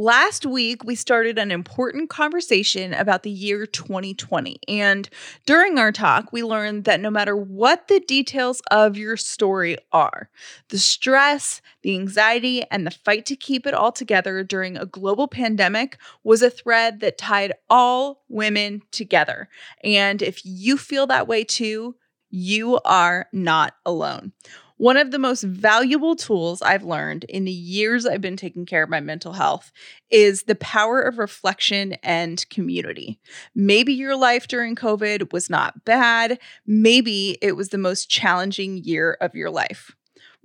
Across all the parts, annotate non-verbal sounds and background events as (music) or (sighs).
Last week, we started an important conversation about the year 2020. And during our talk, we learned that no matter what the details of your story are, the stress, the anxiety, and the fight to keep it all together during a global pandemic was a thread that tied all women together. And if you feel that way too, you are not alone. One of the most valuable tools I've learned in the years I've been taking care of my mental health is the power of reflection and community. Maybe your life during COVID was not bad. Maybe it was the most challenging year of your life.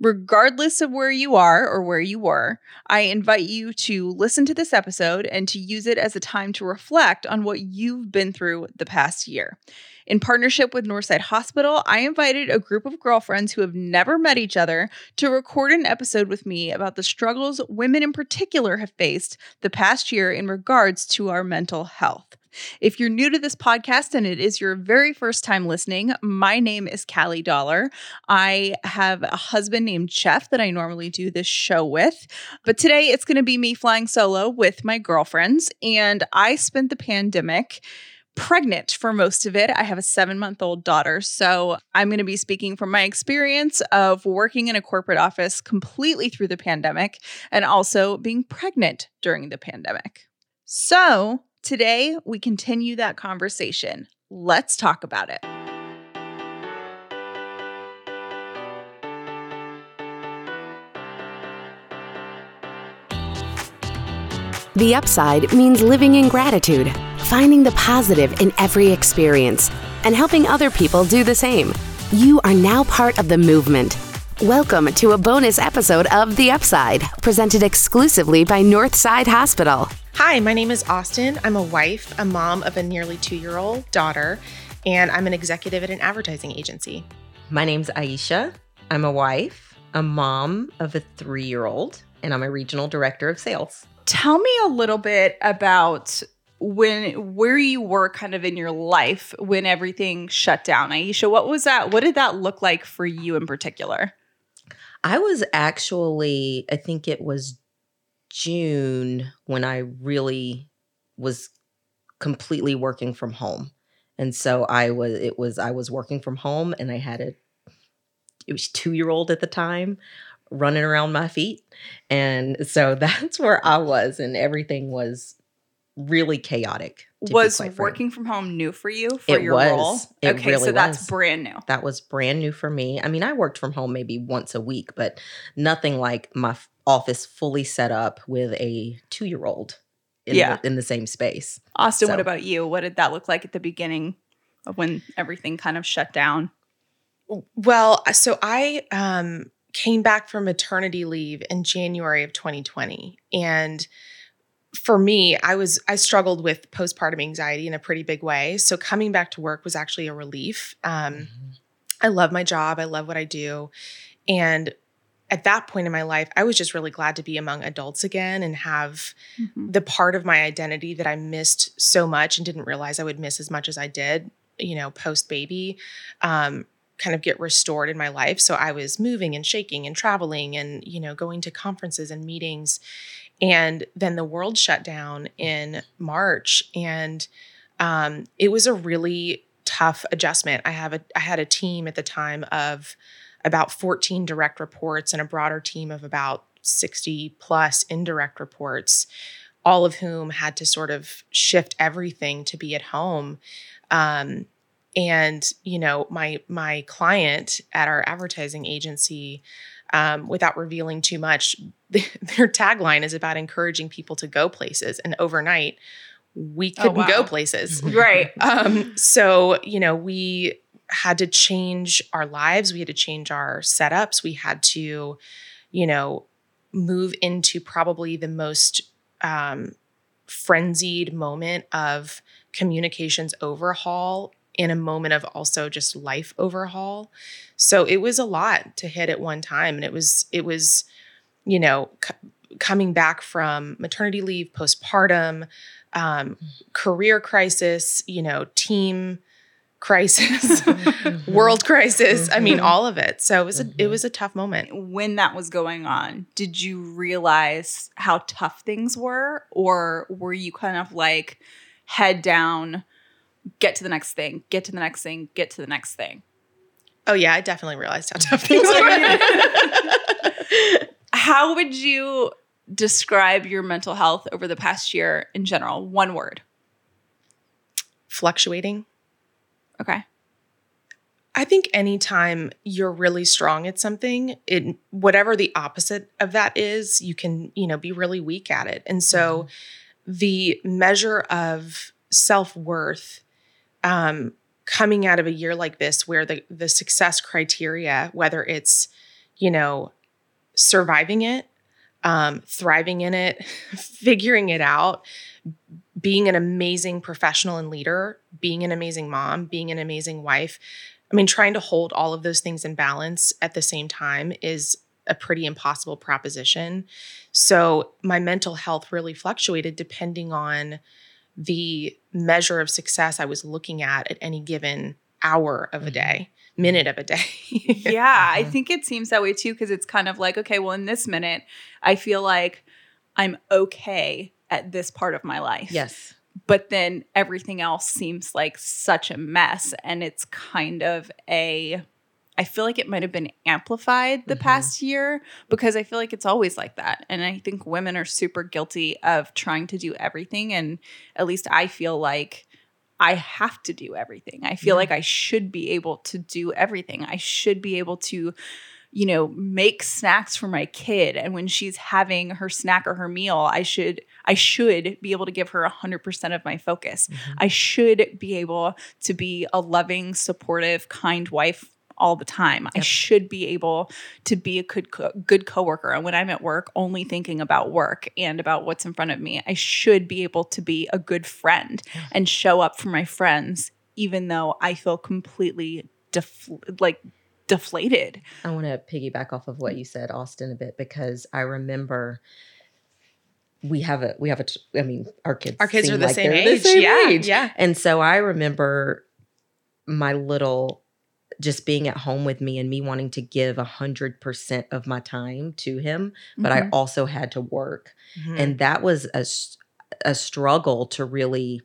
Regardless of where you are or where you were, I invite you to listen to this episode and to use it as a time to reflect on what you've been through the past year. In partnership with Northside Hospital, I invited a group of girlfriends who have never met each other to record an episode with me about the struggles women in particular have faced the past year in regards to our mental health. If you're new to this podcast and it is your very first time listening, my name is Callie Dauler. I have a husband named Jeff that I normally do this show with, but today it's going to be me flying solo with my girlfriends. And I spent the pandemic pregnant for most of it. I have a seven month old daughter. So I'm going to be speaking from my experience of working in a corporate office completely through the pandemic and also being pregnant during the pandemic. So today we continue that conversation. Let's talk about it. The upside means living in gratitude finding the positive in every experience, and helping other people do the same. You are now part of the movement. Welcome to a bonus episode of The Upside, presented exclusively by Northside Hospital. Hi, my name is Austin. I'm a wife, a mom of a nearly two year old daughter, and I'm an executive at an advertising agency. My name's Aisha. I'm a wife, a mom of a three year old, and I'm a regional director of sales. Tell me a little bit about when where you were kind of in your life when everything shut down. Aisha, what was that? What did that look like for you in particular? I was actually, I think it was June when I really was completely working from home. And so I was it was I was working from home and I had a it was 2-year-old at the time running around my feet. And so (laughs) that's where I was and everything was really chaotic. Was working from home new for you for it your was. role? It okay, really so that's was. brand new. That was brand new for me. I mean, I worked from home maybe once a week, but nothing like my f- office fully set up with a two year old in, Yeah. the, in the same space. Austin, what about you? What did that look like at the beginning of when everything kind of shut down? Well, so I um, came back from maternity leave in January of 2020. And for me, I was I struggled with postpartum anxiety in a pretty big way. So coming back to work was actually a relief. Um, I love my job. I love what I do. And at that point in my life, I was just really glad to be among adults again and have Mhm. the part of my identity that I missed so much and didn't realize I would miss as much as I did, you know, post baby, um, kind of get restored in my life. So I was moving and shaking and traveling and, you know, going to conferences and meetings. And then the world shut down in March. And um, it was a really tough adjustment. I have a I had a team at the time of about 14 direct reports and a broader team of about 60 plus indirect reports, all of whom had to sort of shift everything to be at home. Um, and you know, my my client at our advertising agency, um, without revealing too much, (laughs) their tagline is about encouraging people to go places. And overnight, we Oh, couldn't go wow. places (laughs) Right. (laughs) um, so you know we had to change our lives we had to change our setups we had to you know move into probably the most um, frenzied moment of communications overhaul in a moment of also just life overhaul so it was a lot to hit at one time and it was it was you know c- coming back from maternity leave postpartum um, career crisis, you know, team crisis, Mhm. (laughs) world crisis. I mean, Mhm. all of it. So it was a, it Mhm. was a tough moment. when that was going on, did you realize how tough things were? Or were you kind of like head down, get to the next thing, get to the next thing, get to the next thing? Oh yeah, I definitely realized how tough things are. (laughs) (laughs) How would you describe your mental health over the past year in general? One word. Fluctuating. Okay. I think anytime you're really strong at something, it whatever the opposite of that is, you can, you know, be really weak at it. And so mm-hmm. the measure of self-worth um coming out of a year like this where the the success criteria, whether it's, you know, surviving it, um, thriving in it, (laughs) figuring it out, being an amazing professional and leader, being an amazing mom, being an amazing wife. I mean, trying to hold all of those things in balance at the same time is a pretty impossible proposition. So, my mental health really fluctuated depending on the measure of success I was looking at at any given hour of a Mhm. day, minute of a day. yeah, (laughs) I Mhm. think it seems that way too because it's kind of like, okay, well, in this minute, I feel like I'm okay at this part of my life. Yes. But then everything else seems like such a mess. And it's kind of a, I feel like it might have been amplified the Mhm. past year because I feel like it's always like that. And I think women are super guilty of trying to do everything. And at least I feel like I have to do everything. I feel Yeah. like I should be able to do everything. I should be able to, you know, make snacks for my kid and when she's having her snack or her meal, I should I should be able to give her 100% of my focus. Mhm. I should be able to be a loving, supportive, kind wife all the time. I should be able to be a good co- good coworker and when I'm at work only thinking about work and about what's in front of me. I should be able to be a good friend Yeah. and show up for my friends even though I feel completely defl- like deflated. I want to piggyback off of what you said, Austin, a bit because I remember we have a we have a t- I mean our kids Our kids are the like same age. the same yeah. age. Yeah. And so I remember my little just being at home with me and me wanting to give a hundred percent of my time to him, but I Mhm. also had to work. Mhm. And that was a, a struggle to really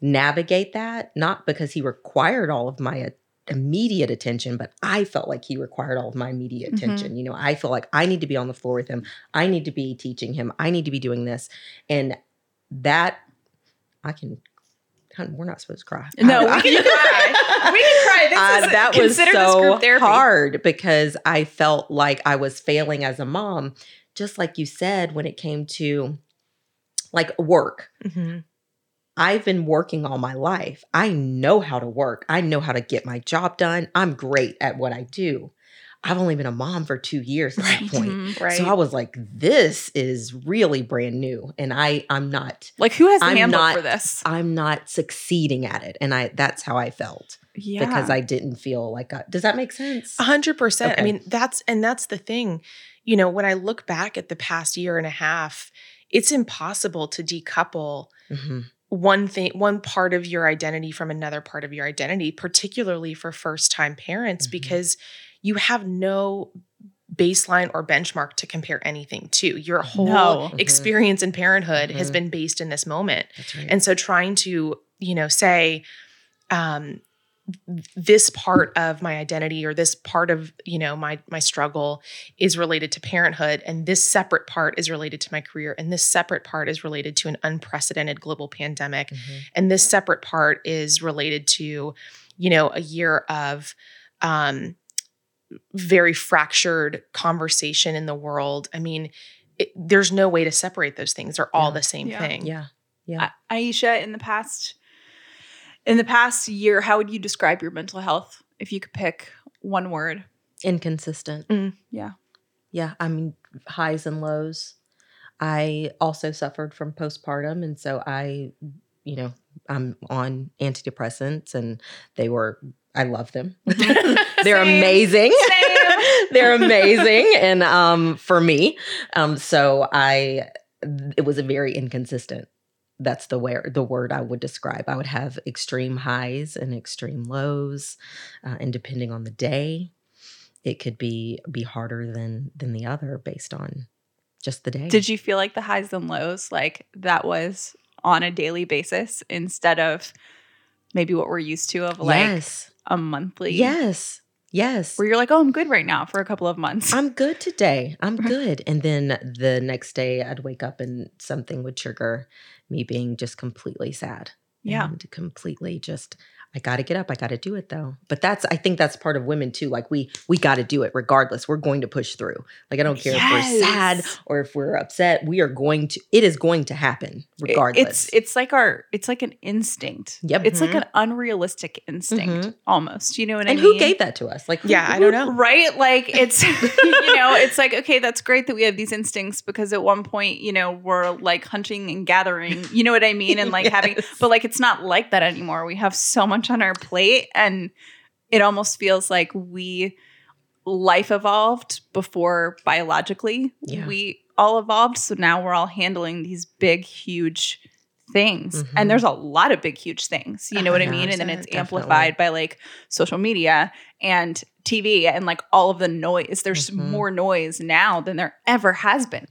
navigate that, not because he required all of my immediate attention, but I felt like he required all of my immediate Mhm. attention. You know, I feel like I need to be on the floor with him. I need to be teaching him. I need to be doing this. And that I can we're not supposed to cry. No, I- we can (laughs) cry. We can cry. This uh, that was so hard because I felt like I was failing as a mom, just like you said when it came to like work. Mhm. I've been working all my life. I know how to work. I know how to get my job done. I'm great at what I do. I've only been a mom for two years at that point. Mhm. Right. So I was like, this is really brand new. And I I'm not Like who has the I'm handbook not- for this? I'm not succeeding at it. And I that's how I felt. Yeah. Because I didn't feel like I, does that make sense? A hundred percent. I mean, that's and that's the thing. You know, when I look back at the past year and a half, it's impossible to decouple Mhm. one thing, one part of your identity from another part of your identity, particularly for first time parents, Mhm. because you have no baseline or benchmark to compare anything to. Your whole No. Mhm. experience in parenthood has Mhm. been based in this moment. Right. And so trying to, you know, say, um, this part of my identity or this part of you know my my struggle is related to parenthood and this separate part is related to my career and this separate part is related to an unprecedented global pandemic Mhm. and this separate part is related to you know a year of um very fractured conversation in the world i mean it, there's no way to separate those things they're all Yeah. the same Yeah. thing Yeah. Yeah. A- Aisha, in the past, in the past year, how would you describe your mental health if you could pick one word? Inconsistent. Mm. Yeah. Yeah. I mean, highs and lows. I also suffered from postpartum. And so I, you know, I'm on antidepressants and they were, I love them. (laughs) They're Same. amazing. Same. (laughs) They're amazing. And um, for me, um, so I, it was a very inconsistent that's the where the word I would describe. I would have extreme highs and extreme lows, uh, and depending on the day, it could be be harder than than the other based on just the day. Did you feel like the highs and lows, like that was on a daily basis instead of maybe what we're used to of like yes, a monthly? yes, yes. Where you're like, oh, I'm good right now for a couple of months. I'm good today. I'm (laughs) good. And then the next day, I'd wake up and something would trigger me being just completely sad. Yeah. And completely just, I got to get up. I got to do it though. But that's, I think that's part of women too. Like we, we got to do it regardless. We're going to push through. Like I don't care if we're sad or if we're upset. We are going to, it is going to happen It- regardless. It's it's like our it's like an instinct. Yep. It's like Mhm. an unrealistic instinct Mhm. almost. You know what and I mean? And who gave that to us? Like, who- Yeah, I don't know. Right? Like it's (laughs) you know, it's like okay, that's great that we have these instincts because at one point, you know, we're like hunting and gathering, you know what I mean? And like having (laughs) but like it's not like that anymore. We have so much on our plate and it almost feels like we life evolved before biologically Yeah. we all evolved so now we're all handling these big huge things Mhm. and there's a lot of big huge things you know what i mean and then it's definitely. amplified by like social media and tv and like all of the noise there's Mhm. more noise now than there ever has been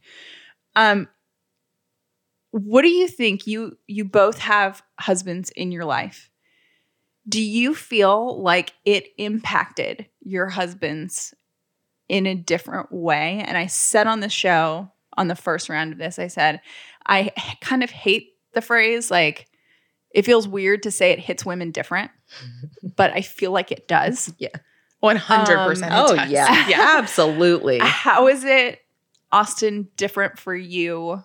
um what do you think you you both have husbands in your life do you feel like it impacted your husbands in a different way and i said on the show on the first round of this i said I kind of hate the phrase like it feels weird to say it hits women different (laughs) but i feel like it does (laughs) Yeah. 100%. Um, Oh, does. yeah. yeah. (laughs) Absolutely. how is it austin different for you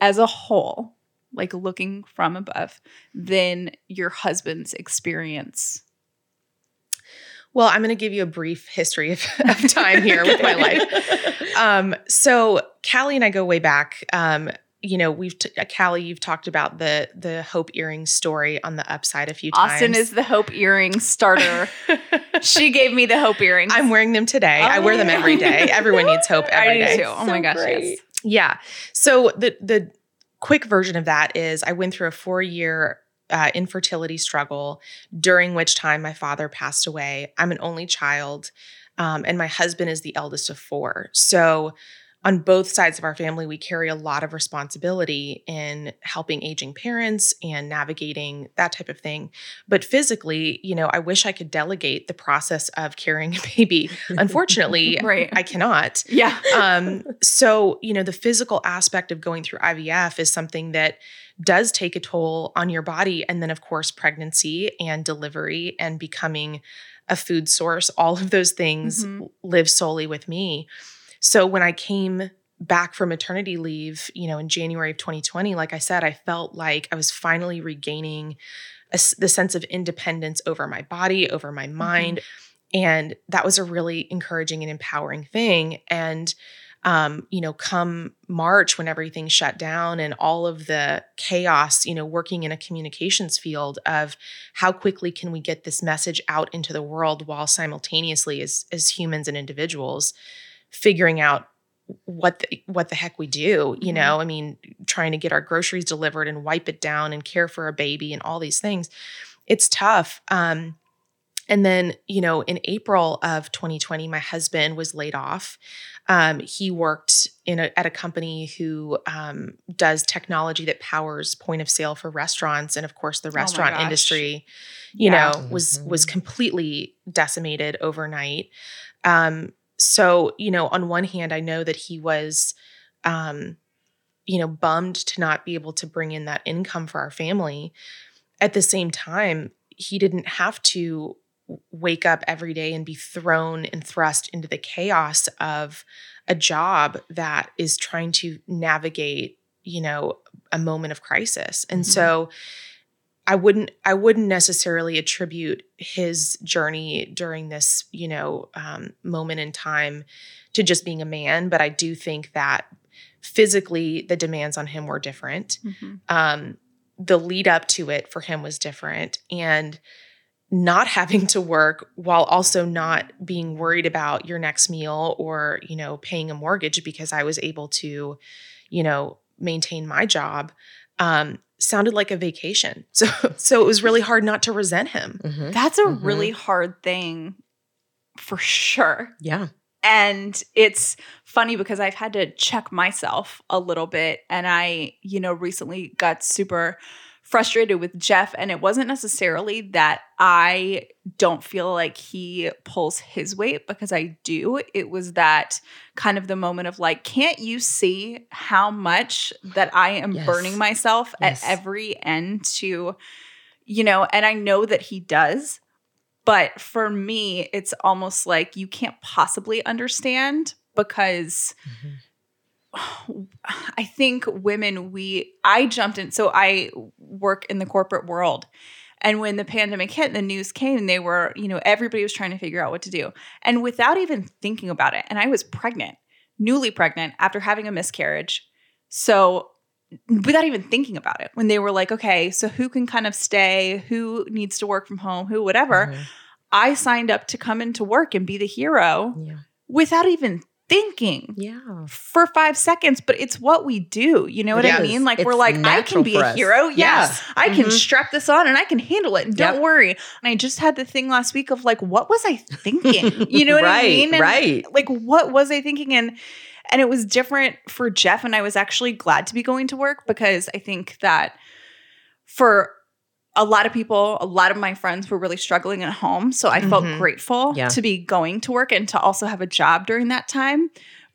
as a whole like looking from above than your husband's experience Well, I'm going to give you a brief history of, (laughs) of time here with my life. Um, so Callie and I go way back. Um, you know, we've t- uh, Callie, you've talked about the the Hope earring story on the upside a few times. austin is the hope earring starter (laughs) she gave me the hope earrings I'm wearing them today. I wear them every day. Everyone needs hope (laughs) I every do day. too. Oh my gosh, great. yes. Yeah. So the the quick version of that is I went through a four year uh, infertility struggle, during which time my father passed away. I'm an only child, um, and my husband is the eldest of four. So on both sides of our family, we carry a lot of responsibility in helping aging parents and navigating that type of thing. But physically, you know, I wish I could delegate the process of carrying (laughs) a baby. Unfortunately, (laughs) Right. I cannot yeah (laughs) um, so you know the physical aspect of going through ivf is something that does take a toll on your body and then of course pregnancy and delivery and becoming a food source all of those things Mhm. live solely with me so when i came back from maternity leave you know in january of 2020 like i said i felt like i was finally regaining a the sense of independence over my body over my mind and that was a really encouraging and empowering thing. And um, you know come march when everything shut down and all of the chaos you know working in a communications field of how quickly can we get this message out into the world while simultaneously as as humans and individuals figuring out what the, what the heck we do you Mhm. know i mean trying to get our groceries delivered and wipe it down and care for a baby and all these things it's tough um and then, you know, in April of 2020, my husband was laid off. Um, he worked in a, at a company who um, does technology that powers point of sale for restaurants, and of course, the restaurant gosh. industry, you Yeah. know, was Mhm. was completely decimated overnight. Um, so, you know, on one hand, I know that he was, um, you know, bummed to not be able to bring in that income for our family. At the same time, he didn't have to wake up every day and be thrown and thrust into the chaos of a job that is trying to navigate you know a moment of crisis and Mhm. so i wouldn't i wouldn't necessarily attribute his journey during this you know um, moment in time to just being a man but i do think that physically the demands on him were different Mhm. um, the lead up to it for him was different and not having to work while also not being worried about your next meal or you know paying a mortgage because i was able to you know maintain my job um, sounded like a vacation. (laughs) So so it was really hard not to resent him. Mhm. That's a Mhm. really hard thing for sure. Yeah. And it's funny because I've had to check myself a little bit. And I, you know, recently got super frustrated with Jeff. And it wasn't necessarily that I don't feel like he pulls his weight because I do. It was that kind of the moment of like, can't you see how much that I am Yes. burning myself Yes. at every end to, you know, and I know that he does. But for me, it's almost like you can't possibly understand because Mhm. (sighs) I think women, we, I jumped in. So I work in the corporate world. And when the pandemic hit and the news came, they were, you know, everybody was trying to figure out what to do. And without even thinking about it, and I was pregnant, newly pregnant after having a miscarriage. So without even thinking about it, when they were like, okay, so who can kind of stay, who needs to work from home, who, whatever, Mhm. I signed up to come into work and be the hero Yeah. without even thinking Yeah. for five seconds, but it's what we do. You know what It I mean? Like we're like, I can be a hero. Yeah. Yes. I can Mhm. strap this on and I can handle it. And don't Yep. worry. And I just had the thing last week of like, what was I thinking? (laughs) You know what right, I mean? And right. Like, what was I thinking? And and it was different for Jeff. And I was actually glad to be going to work because I think that for a lot of people, a lot of my friends were really struggling at home. So I felt Mhm. grateful Yeah. to be going to work and to also have a job during that time.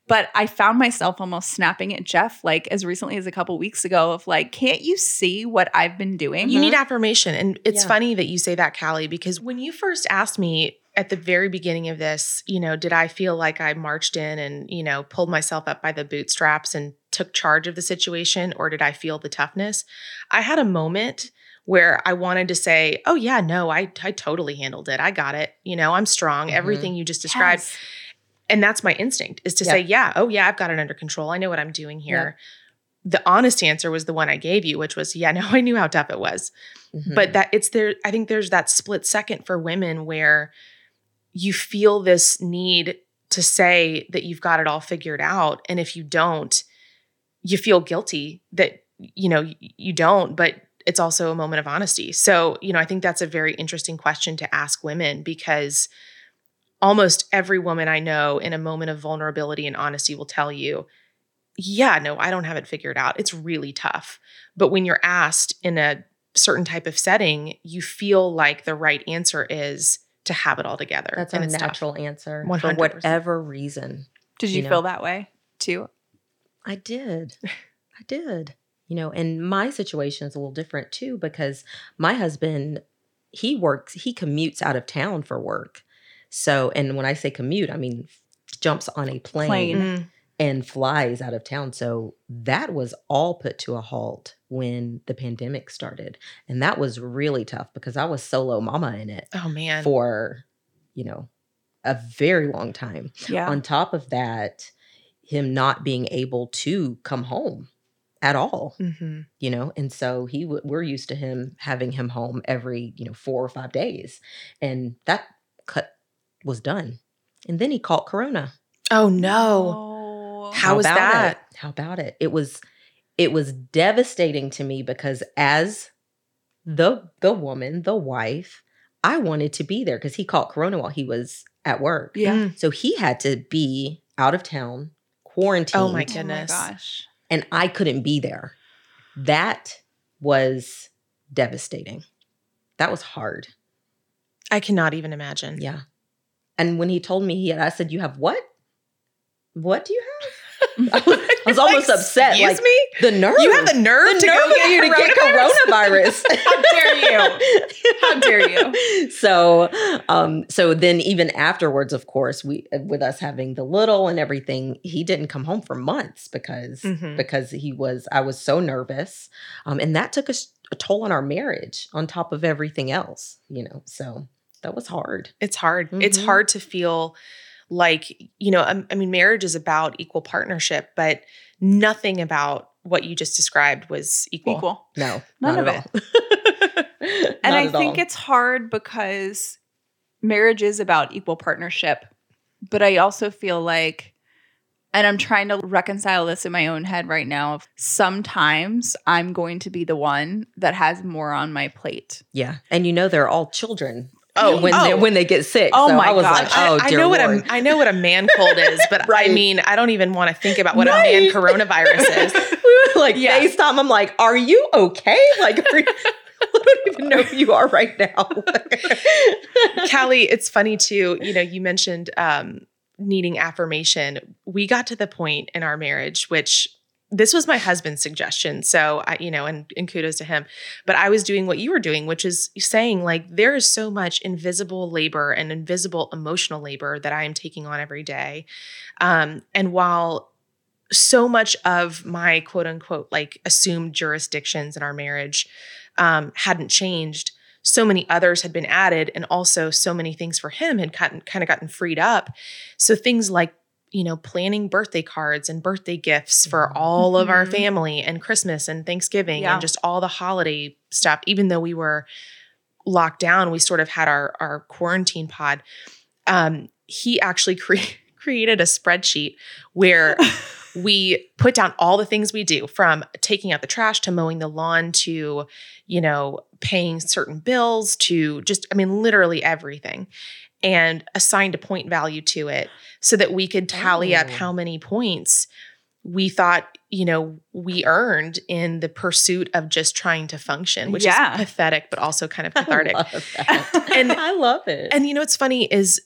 But I found myself almost snapping at Jeff like as recently as a couple weeks ago of like, can't you see what I've been doing? You need affirmation. And it's Yeah. funny that you say that, Callie, because when you first asked me at the very beginning of this, you know, did I feel like I marched in and, you know, pulled myself up by the bootstraps and took charge of the situation, or did I feel the toughness? I had a moment where I wanted to say, oh, yeah, no, I, I totally handled it. I got it. You know, I'm strong. Mhm. Everything you just described. Yes. And that's my instinct is to Yeah. say, yeah, oh, yeah, I've got it under control. I know what I'm doing here. The honest answer was the one I gave you, which was, yeah, (laughs) no, I knew how tough it was Mhm. but that it's there i think there's that split second for women where you feel this need to say that you've got it all figured out and if you don't you feel guilty that you know you don't but it's also a moment of honesty so you know i think that's a very interesting question to ask women because almost every woman i know in a moment of vulnerability and honesty will tell you yeah no i don't have it figured out it's really tough but when you're asked in a certain type of setting, you feel like the right answer is to have it all together. That's and our it's tough. natural answer 100%. for whatever reason. Did you, you know. feel that way too? I did. (laughs) I did. You know, and my situation is a little different too because my husband, he works, he commutes out of town for work. So, and when I say commute, I mean jumps on a plane, Plane. Mm, and flies out of town. So that was all put to a halt when the pandemic started. And that was really tough because I was solo mama in it oh man. for, you know, a very long time Yeah. on top of that him not being able to come home at all Mhm. you know and so he w- we're used to him having him home every you know four or five days and that cut was done and then he caught corona Oh no. Oh. How was that? it? how about it it was it was devastating to me because as the the woman the wife i wanted to be there because he caught corona while he was at work Yeah. Mm. so he had to be out of town, quarantined. Oh my Oh my goodness. gosh. And I couldn't be there. That was devastating. That was hard. I cannot even imagine. Yeah. And when he told me he had, I said, You have what? What do you have? (laughs) I was, I was almost Like, upset. Excuse Like me? the nerve. You have the nerve the to nerve go get you to get coronavirus? (laughs) How dare you? How dare you? (laughs) So, um, so then even afterwards, of course, we with us having the little and everything, he didn't come home for months because Mhm. because he was I was so nervous, um, and that took a toll on our marriage on top of everything else, you know. So that was hard. It's hard. It's Mhm. hard to feel like, you know, I, I mean, marriage is about equal partnership, but nothing about what you just described was equal. Equal. No, None not of at all. (laughs) And Not I at think all. it's hard because marriage is about equal partnership. But I also feel like and I'm trying to reconcile this in my own head right now. Sometimes I'm going to be the one that has more on my plate. Yeah. And you know they're all children. Oh, when they oh. when they get sick. Oh so my I was gosh. like, oh, I, I dear know what Lord. a I know what a man cold is, but (laughs) Right. I mean, I don't even want to think about what a man coronavirus (laughs) is. we were like Yeah. FaceTime. I'm like, are you okay? (laughs) Like, are you- I don't even know who you are right now. Callie, it's funny too. You know, you mentioned um, needing affirmation. We got to the point in our marriage, which this was my husband's suggestion. So I, you know, and, and kudos to him. But I was doing what you were doing, which is saying like there is so much invisible labor and invisible emotional labor that I am taking on every day. Um, and while so much of my quote unquote like assumed jurisdictions in our marriage um, hadn't changed, so many others had been added, and also so many things for him had gotten, kind of gotten freed up. So things like you know planning birthday cards and birthday gifts for all of our Mhm. family and Christmas and Thanksgiving Yeah. and just all the holiday stuff. Even though we were locked down, we sort of had our our quarantine pod. Um, he actually (laughs) cre- created a spreadsheet where (laughs) we put down all the things we do from taking out the trash to mowing the lawn to you know paying certain bills to just i mean literally everything and assigned a point value to it so that we could tally up Oh. how many points we thought you know we earned in the pursuit of just trying to function which Yeah. is pathetic but also kind of (laughs) I cathartic that. And- (laughs) I love it. and you know what's funny is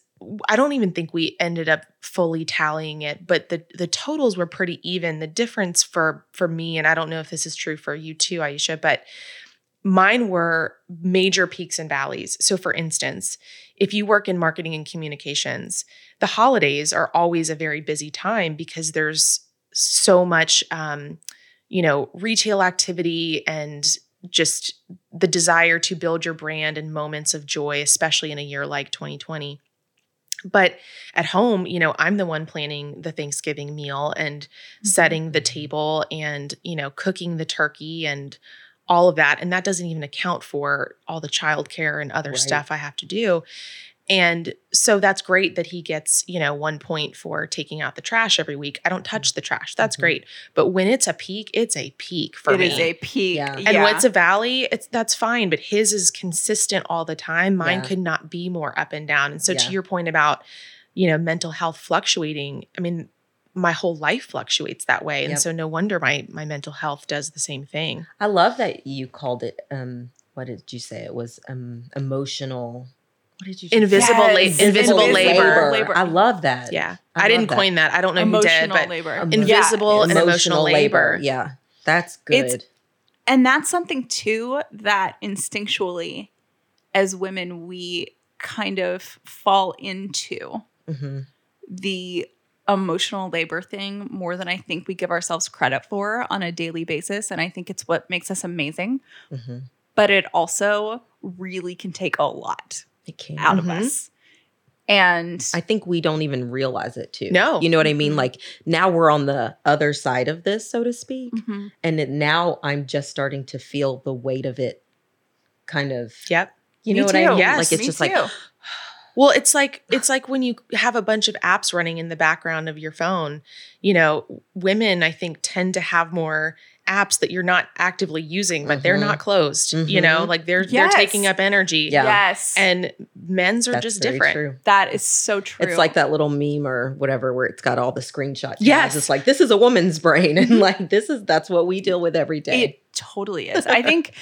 I don't even think we ended up fully tallying it, but the the totals were pretty even. The difference for for me, and I don't know if this is true for you too, Aisha, but mine were major peaks and valleys. So for instance, if you work in marketing and communications, the holidays are always a very busy time because there's so much um, you know, retail activity and just the desire to build your brand and moments of joy, especially in a year like 2020. But at home, you know, I'm the one planning the Thanksgiving meal and setting the table and, you know, cooking the turkey and all of that. And that doesn't even account for all the childcare and other Right. stuff I have to do. And so that's great that he gets, you know, one point for taking out the trash every week. I don't touch the trash. That's Mhm. great. But when it's a peak, it's a peak for It me. is a peak. Yeah. And when it's a valley, it's that's fine, but his is consistent all the time. Mine Yeah. could not be more up and down. And so Yeah. to your point about, you know, mental health fluctuating, I mean, my whole life fluctuates that way. And Yep. so no wonder my my mental health does the same thing. I love that you called it. Um, what did you say? It was um emotional. What did you? just say? Invisible la- Yes, invisible labor. labor. I love that. Yeah. I I, didn't that. coin that. I don't know who did, emotional but labor. Invisible and emotional labor. Yeah, that's good. It's- and that's something too that instinctually as women we kind of fall into Mhm. the emotional labor thing more than I think we give ourselves credit for on a daily basis and I think it's what makes us amazing Mhm. but it also really can take a lot It can. out Mhm. of us and I think we don't even realize it too. No. you know what I mean. Mhm. Like now we're on the other side of this, so to speak, Mhm. and it, now I'm just starting to feel the weight of it. Kind of. Yep. You Me know what I mean? Yes, like it's Me just too. like (sighs) Well, it's like it's like when you have a bunch of apps running in the background of your phone. You know, women I think tend to have more apps that you're not actively using, but they're Mhm. not closed. You know, like they're Yes. they're taking up energy. Yeah. yes And men's are that's just different. True. that is so true It's like that little meme or whatever where it's got all the screenshots. Yes. It's like this is a woman's brain. (laughs) And like this is that's what we deal with every day. It totally is. I think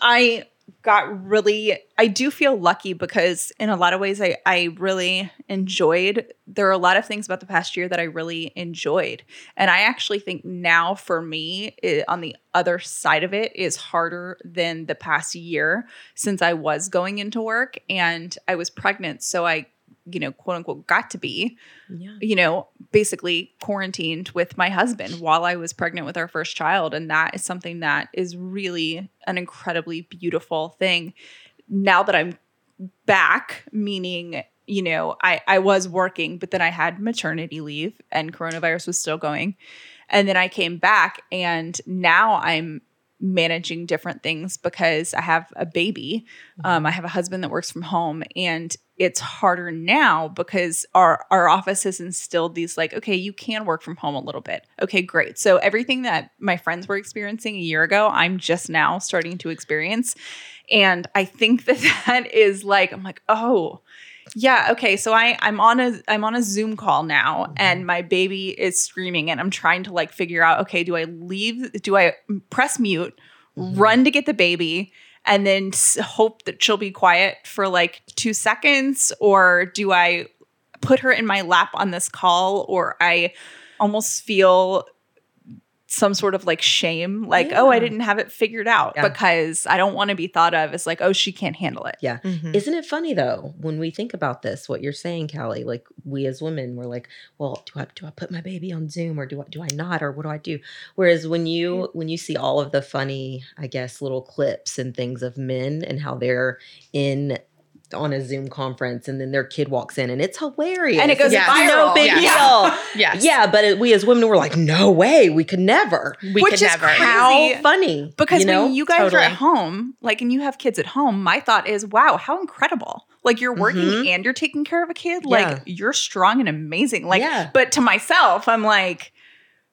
I got really I do feel lucky because in a lot of ways I I really enjoyed there are a lot of things about the past year that I really enjoyed. And I actually think now for me it, on the other side of it is harder than the past year since I was going into work and I was pregnant so I you know quote unquote got to be yeah. you know, basically quarantined with my husband while I was pregnant with our first child. And that is something that is really an incredibly beautiful thing. Now that I'm back, meaning, you know, I, I was working, but then I had maternity leave and coronavirus was still going. And then I came back and now I'm managing different things because I have a baby. Um, I have a husband that works from home and it's harder now because our our office has instilled these like okay you can work from home a little bit okay great so everything that my friends were experiencing a year ago i'm just now starting to experience and i think (laughs) that that is like i'm like oh yeah okay so i i'm on a i'm on a zoom call now Mhm. and my baby is screaming and i'm trying to like figure out okay do i leave do i press mute Mhm. run to get the baby and then hope that she'll be quiet for like two seconds? Or do I put her in my lap on this call? Or I almost feel some sort of like shame, like, oh, I didn't have it figured out Yeah. because I don't want to be thought of as like, oh, she can't handle it. Yeah. Mhm. Isn't it funny though when we think about this? What you're saying, Callie? Like we as women, we're like, well, do I do I put my baby on Zoom or do I do I not or what do I do? Whereas when you when you see all of the funny, I guess, little clips and things of men and how they're in on a Zoom conference and then their kid walks in and it's hilarious And it goes Yes. viral. no big Yes. deal. (laughs) yes. Yeah, but it, we as women were like, no way, we could never. We Which could is never. How funny? Because you know? when you guys are at home, like, and you have kids at home, my thought is, wow, how incredible. Like, you're working Mhm. and you're taking care of a kid. Yeah. Like, you're strong and amazing. Like, Yeah. but to myself, I'm like,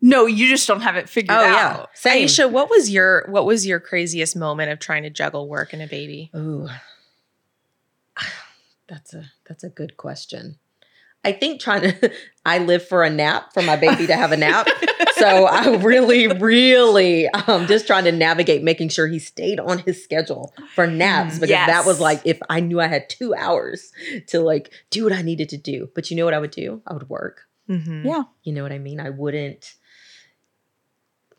no, you just don't have it figured oh out. yeah, same. Aisha, what was your what was your craziest moment of trying to juggle work and a baby? Ooh. (sighs) That's a that's a good question. I think trying (laughs) to I live for a nap for my baby to have a nap. so I (laughs) really, really um just trying to navigate making sure he stayed on his schedule for naps Mm, because that was like if I knew I had two hours to like do what I needed to do. But you know what I would do? I would work. Mhm. Yeah. You know what I mean? I wouldn't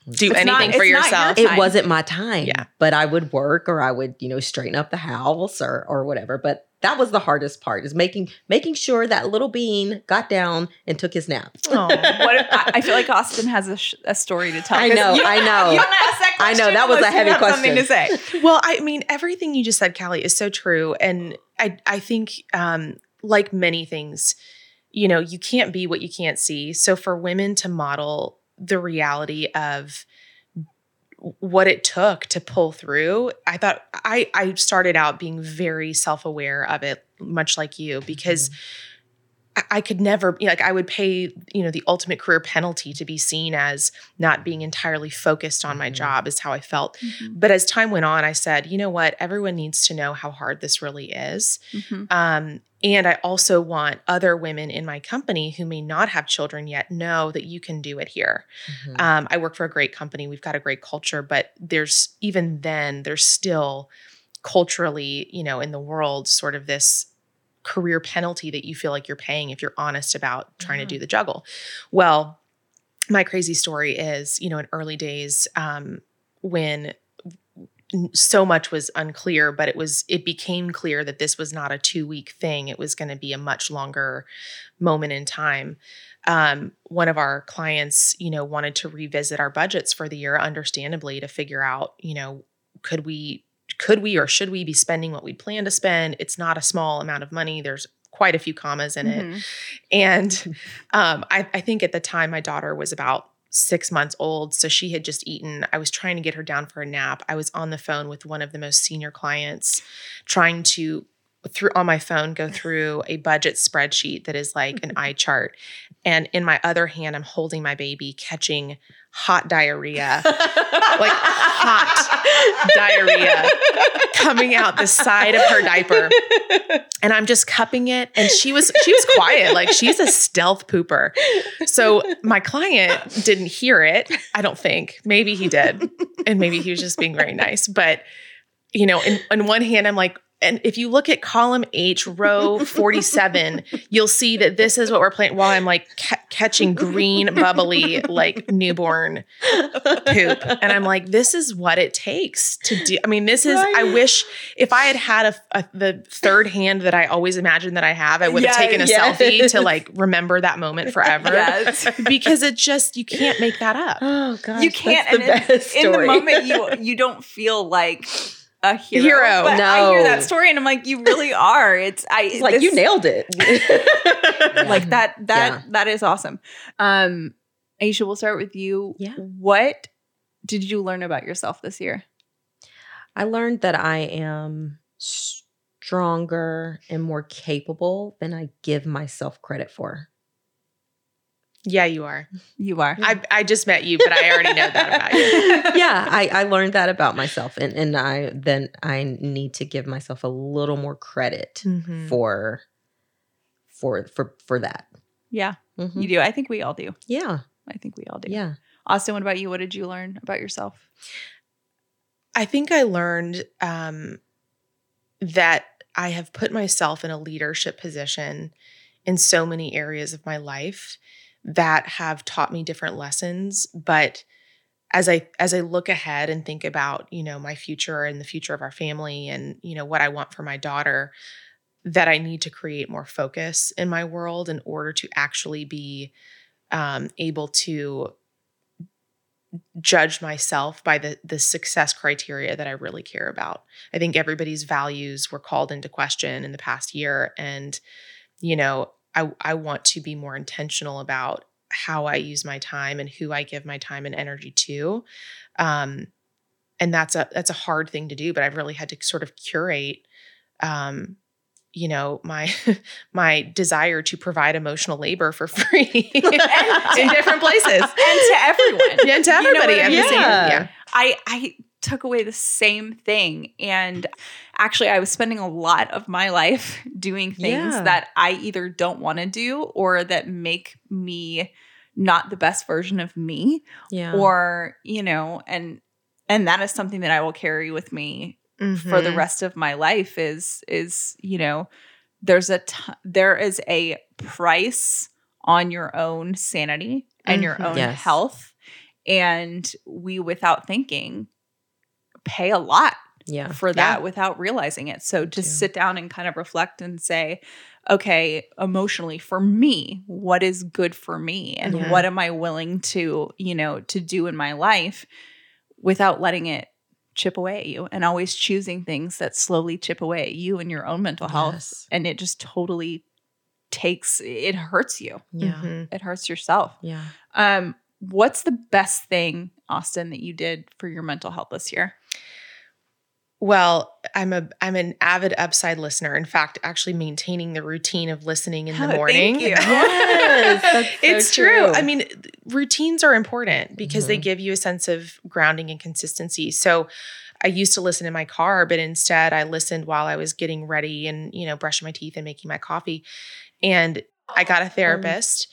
Do It's anything for not your yourself. time. it wasn't my time. Yeah. But I would work or I would, you know, straighten up the house or or whatever. But that was the hardest part is making making sure that little bean got down and took his nap. Aw. What if, I, I feel like Austin has a, sh- a story to tell. I 'Cause know, you I know. You don't ask that I know, that was a unless you heavy have Something to say. (laughs) Well, I mean, everything you just said, Callie, is so true. And I I think um, like many things, you know, you can't be what you can't see. So for women to model the reality of what it took to pull through, I thought I I started out being very self-aware of it, much like you, because I, I could never you know, like I would pay, you know, the ultimate career penalty to be seen as not being entirely focused on my Mhm. job is how I felt. But as time went on, I said, you know what? Everyone needs to know how hard this really is. Mhm. Um, and I also want other women in my company who may not have children yet know that you can do it here. Mhm. Um, I work for a great company. We've got a great culture, but there's even then, there's still culturally, you know, in the world, sort of this career penalty that you feel like you're paying if you're honest about trying to do the juggle. Well, my crazy story is, you know, in early days, um, when so much was unclear, but it was it became clear that this was not a two week thing. It was going to be a much longer moment in time. Um, one of our clients, you know, wanted to revisit our budgets for the year, understandably, to figure out, you know, could we could we or should we be spending what we plan to spend? It's not a small amount of money. There's quite a few commas in it. Mhm. And um, I, I think at the time my daughter was about six months old. So she had just eaten. I was trying to get her down for a nap. I was on the phone with one of the most senior clients, trying to through on my phone go through a budget spreadsheet that is like an (laughs) eye chart. And in my other hand, I'm holding my baby catching hot diarrhea, like hot (laughs) diarrhea coming out the side of her diaper (laughs) and I'm just cupping it. And she was she was quiet, like she's a stealth pooper. So my client didn't hear it. I don't think. Maybe he did, and maybe he was just being very nice. But you know, in, in one hand, I'm like. And if you look at column H, row (laughs) 47, you'll see that this is what we're playing while I'm like ca- catching green, bubbly, like newborn poop. And I'm like, this is what it takes to do. I mean, this is, I wish if I had had a, a the third hand that I always imagine that I have, I would have Yeah, taken a yes. selfie to (laughs) like remember that moment forever. Yes. because it just, you can't make that up. (gasps) Oh gosh, you can't. That's the and in- best in, the moment, you (laughs) you don't feel like a hero. Hero. But I hear that story and I'm like, you really are. It's I. It's (laughs) like this- you nailed it. (laughs) like that that Yeah. that is awesome um aisha we'll start with you Yeah. what did you learn about yourself this year I learned that I am stronger and more capable than I give myself credit for. Yeah, you are. You are. I, I just met you, but I already know that about you. (laughs) yeah, I, I learned that about myself. And, and I then I need to give myself a little more credit Mhm. for for for for that. yeah, Mhm. you do. I think we all do. Yeah. I think we all do. Yeah. Austin, what about you? What did you learn about yourself? I think I learned um, that I have put myself in a leadership position in so many areas of my life that have taught me different lessons. But as I as I look ahead and think about you know my future and the future of our family and you know what I want for my daughter, that I need to create more focus in my world in order to actually be um, able to judge myself by the the success criteria that I really care about. I think everybody's values were called into question in the past year and you know, I I want to be more intentional about how I use my time and who I give my time and energy to. Um and that's a that's a hard thing to do, but I've really had to sort of curate um you know my (laughs) my desire to provide emotional labor for (laughs) free in (laughs) different places and to everyone. yeah, to You know everybody. I saying, yeah. I I took away the same thing and actually I was spending a lot of my life (laughs) doing things Yeah. that I either don't want to do or that make me not the best version of me Yeah. or you know and and that is something that I will carry with me for the Mhm. rest of my life is is you know there's a t- there is a price on your own sanity and your Mhm. own Yes. health and we without thinking pay a lot yeah. for that without realizing it so to too. sit down and kind of reflect and say okay emotionally for me what is good for me and Yeah. what am i willing to you know to do in my life without letting it chip away at you and always choosing things that slowly chip away at you and your own mental health Yes. and it just totally takes it hurts you Yeah. Mhm. it hurts yourself Yeah. um what's the best thing austin that you did for your mental health this year Well, I'm a I'm an avid upside listener. In fact, actually maintaining the routine of listening in Oh, the thank morning. you. (laughs) Yes, that's (laughs) so it's true. true. I mean, routines are important because they Mhm. give you a sense of grounding and consistency. So I used to listen in my car, but instead I listened while I was getting ready and, you know, brushing my teeth and making my coffee. And I got a therapist.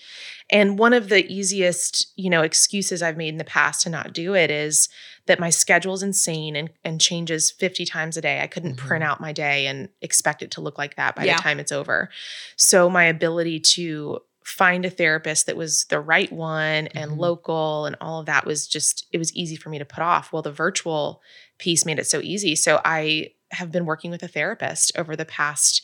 And one of the easiest, you know, excuses I've made in the past to not do it is that my schedule's insane and, and changes 50 times a day. I couldn't Mhm. print out my day and expect it to look like that by Yeah. the time it's over. So my ability to find a therapist that was the right one and Mhm. local and all of that was just it was easy for me to put off. Well, the virtual piece made it so easy. So I have been working with a therapist over the past,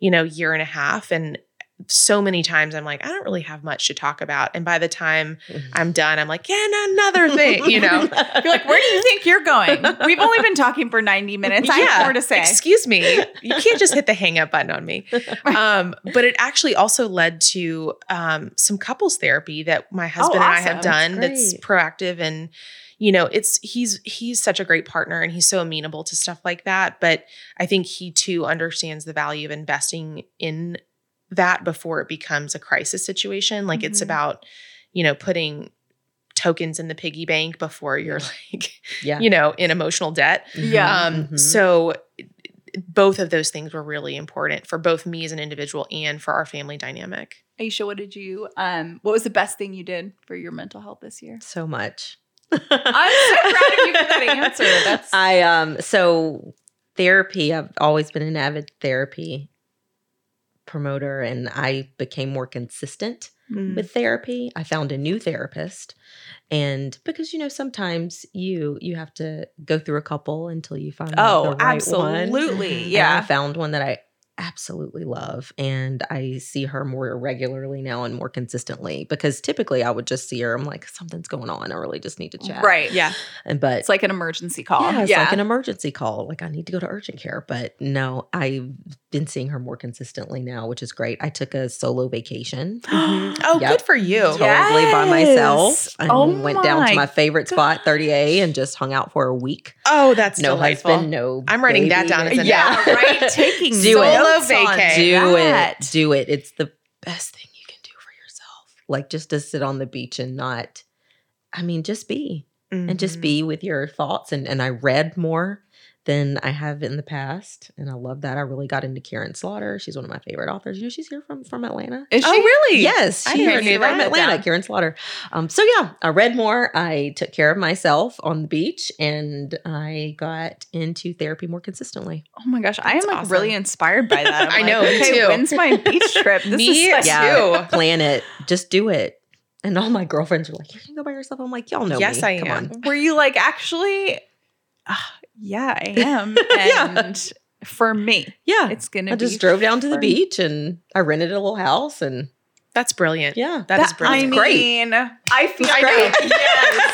you know, year and a half and so many times I'm like, I don't really have much to talk about. And by the time I'm done, I'm like, yeah, and another thing, you know. (laughs) You're like, where do you think you're going? We've only been talking for 90 minutes. I have more to say. Excuse me. You can't just hit the hang up button on me. (laughs) Um, but it actually also led to um, some couples therapy that my husband and I have done That's that's proactive and you know it's he's he's such a great partner and he's so amenable to stuff like that but i think he too understands the value of investing in that before it becomes a crisis situation like it's Mhm. about you know putting tokens in the piggy bank before you're (laughs) like yeah. you know in emotional debt Yeah. um, Mhm. So both of those things were really important for both me as an individual and for our family dynamic. Aisha, what did you um what was the best thing you did for your mental health this year? so much. (laughs) I'm so proud of you for that answer. (laughs) That's I um so therapy, I've always been an avid therapy promoter and I became more consistent Mm. with therapy. I found a new therapist. And because you know sometimes you you have to go through a couple until you find the Oh, right one. absolutely. Mhm. And Yeah. I found one that I absolutely love. And I see her more regularly now and more consistently because typically I would just see her. I'm like, something's going on. I really just need to chat. Right. Yeah. And but It's like an emergency call. yeah, it's like an emergency call. Like I need to go to urgent care. But no, I've been seeing her more consistently now, which is great. I took a solo vacation (gasps) mm-hmm. Oh, Yep. good for you. Yeah. totally by myself. Yes. I Oh went down to my favorite spot, 30A, and just hung out for a week. Oh, that's no delightful. husband, no. I'm writing that down as a yeah, right. (laughs) Taking Do it. Solo vacay. do that. it do it it's the best thing you can do for yourself like just to sit on the beach and not i mean just be and just Mhm. be with your thoughts and and i read more than i have in the past and i love that i really got into karin slaughter she's one of my favorite authors you know she's here from from atlanta Is Oh, really? Yes, she is that. from Atlanta, down. Karin Slaughter. Um, so yeah, I read more. I took care of myself on the beach, and I got into therapy more consistently. Oh my gosh, I am That's like awesome. really inspired by that. (laughs) I know, okay, too. When's my beach (laughs) trip? This Me is. Yeah, plan it. Just do it. And all my girlfriends were like, "You can go by yourself." I'm like, "Y'all know Yes, me. I Come am. on." Were you like actually? Ah, yeah, I (laughs) am. Yeah. And for me, Yeah, it's gonna. I just drove down to the for- beach and I rented a little house, and That's brilliant. yeah, that is That- brilliant. I Great. mean, I feel I I know. know. (laughs)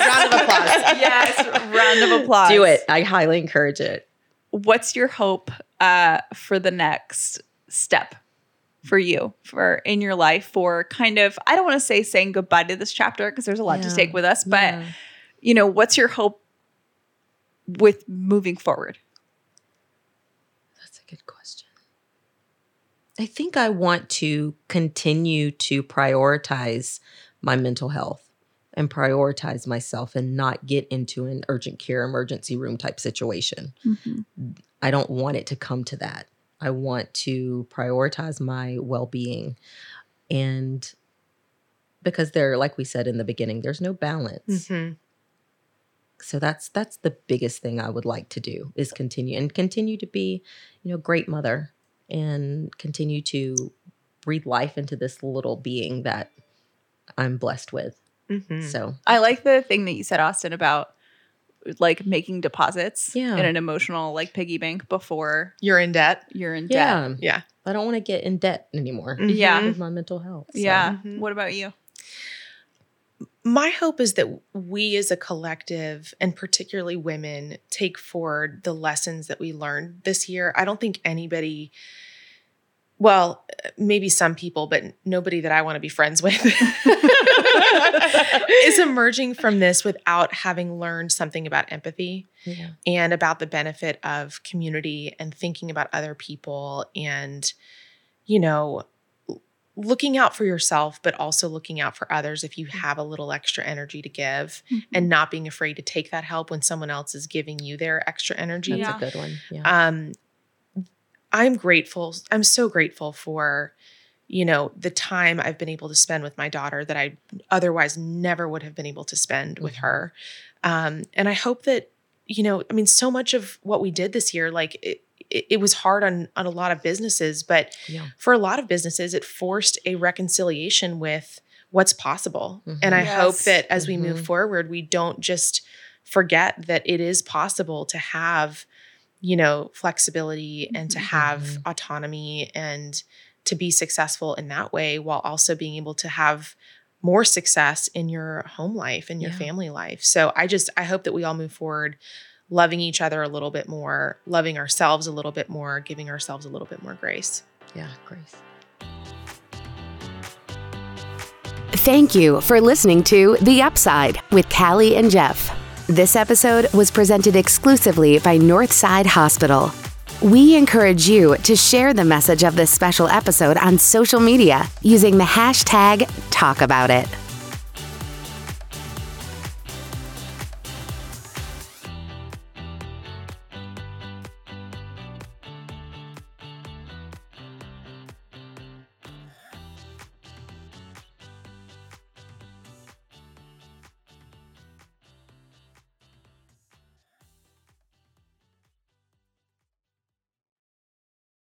Yes. Round of applause. yes, round of applause. do it. I highly encourage it. What's your hope uh, for the next step for you for in your life for kind of I don't want to say saying goodbye to this chapter because there's a lot to take with us, but Yeah. you know, what's your hope with moving forward? That's a good question. I think I want to continue to prioritize my mental health and prioritize myself and not get into an urgent care emergency room type situation. I don't want it to come to that. I want to prioritize my well being. And because there, like we said in the beginning, there's no balance. Mhm. So that's that's the biggest thing I would like to do is continue and continue to be, you know, great mother and continue to breathe life into this little being that I'm blessed with. Mhm. So I like the thing that you said, Austin, about like making deposits Yeah. in an emotional like piggy bank before You're in debt. you're in debt. yeah, Yeah. I don't want to get in debt anymore Yeah. With my mental health. So, Yeah. Mhm. What about you? My hope is that we as a collective, and particularly women, take forward the lessons that we learned this year. I don't think anybody, well, maybe some people, but nobody that I want to be friends with, (laughs) is emerging from this without having learned something about empathy yeah. and about the benefit of community and thinking about other people and you know looking out for yourself but also looking out for others if you have a little extra energy to give and not being afraid to take that help when someone else is giving you their extra energy That's Yeah. a good one. Yeah. um i'm grateful i'm so grateful for you know the time i've been able to spend with my daughter that i otherwise never would have been able to spend with Mhm. her um and i hope that you know i mean so much of what we did this year like it it, it was hard on on a lot of businesses but yeah. for a lot of businesses it forced a reconciliation with what's possible and i Mhm. hope that as we move Mhm. forward we don't just forget that it is possible to have you know flexibility and to have Mhm. autonomy and to be successful in that way while also being able to have more success in your home life and your Yeah. family life so i just i hope that we all move forward loving each other a little bit more loving ourselves a little bit more giving ourselves a little bit more grace Yeah. Grace. Thank you for listening to The Upside with Callie and Jeff. This episode was presented exclusively by Northside Hospital. We encourage you to share the message of this special episode on social media using the hashtag TalkAboutIt.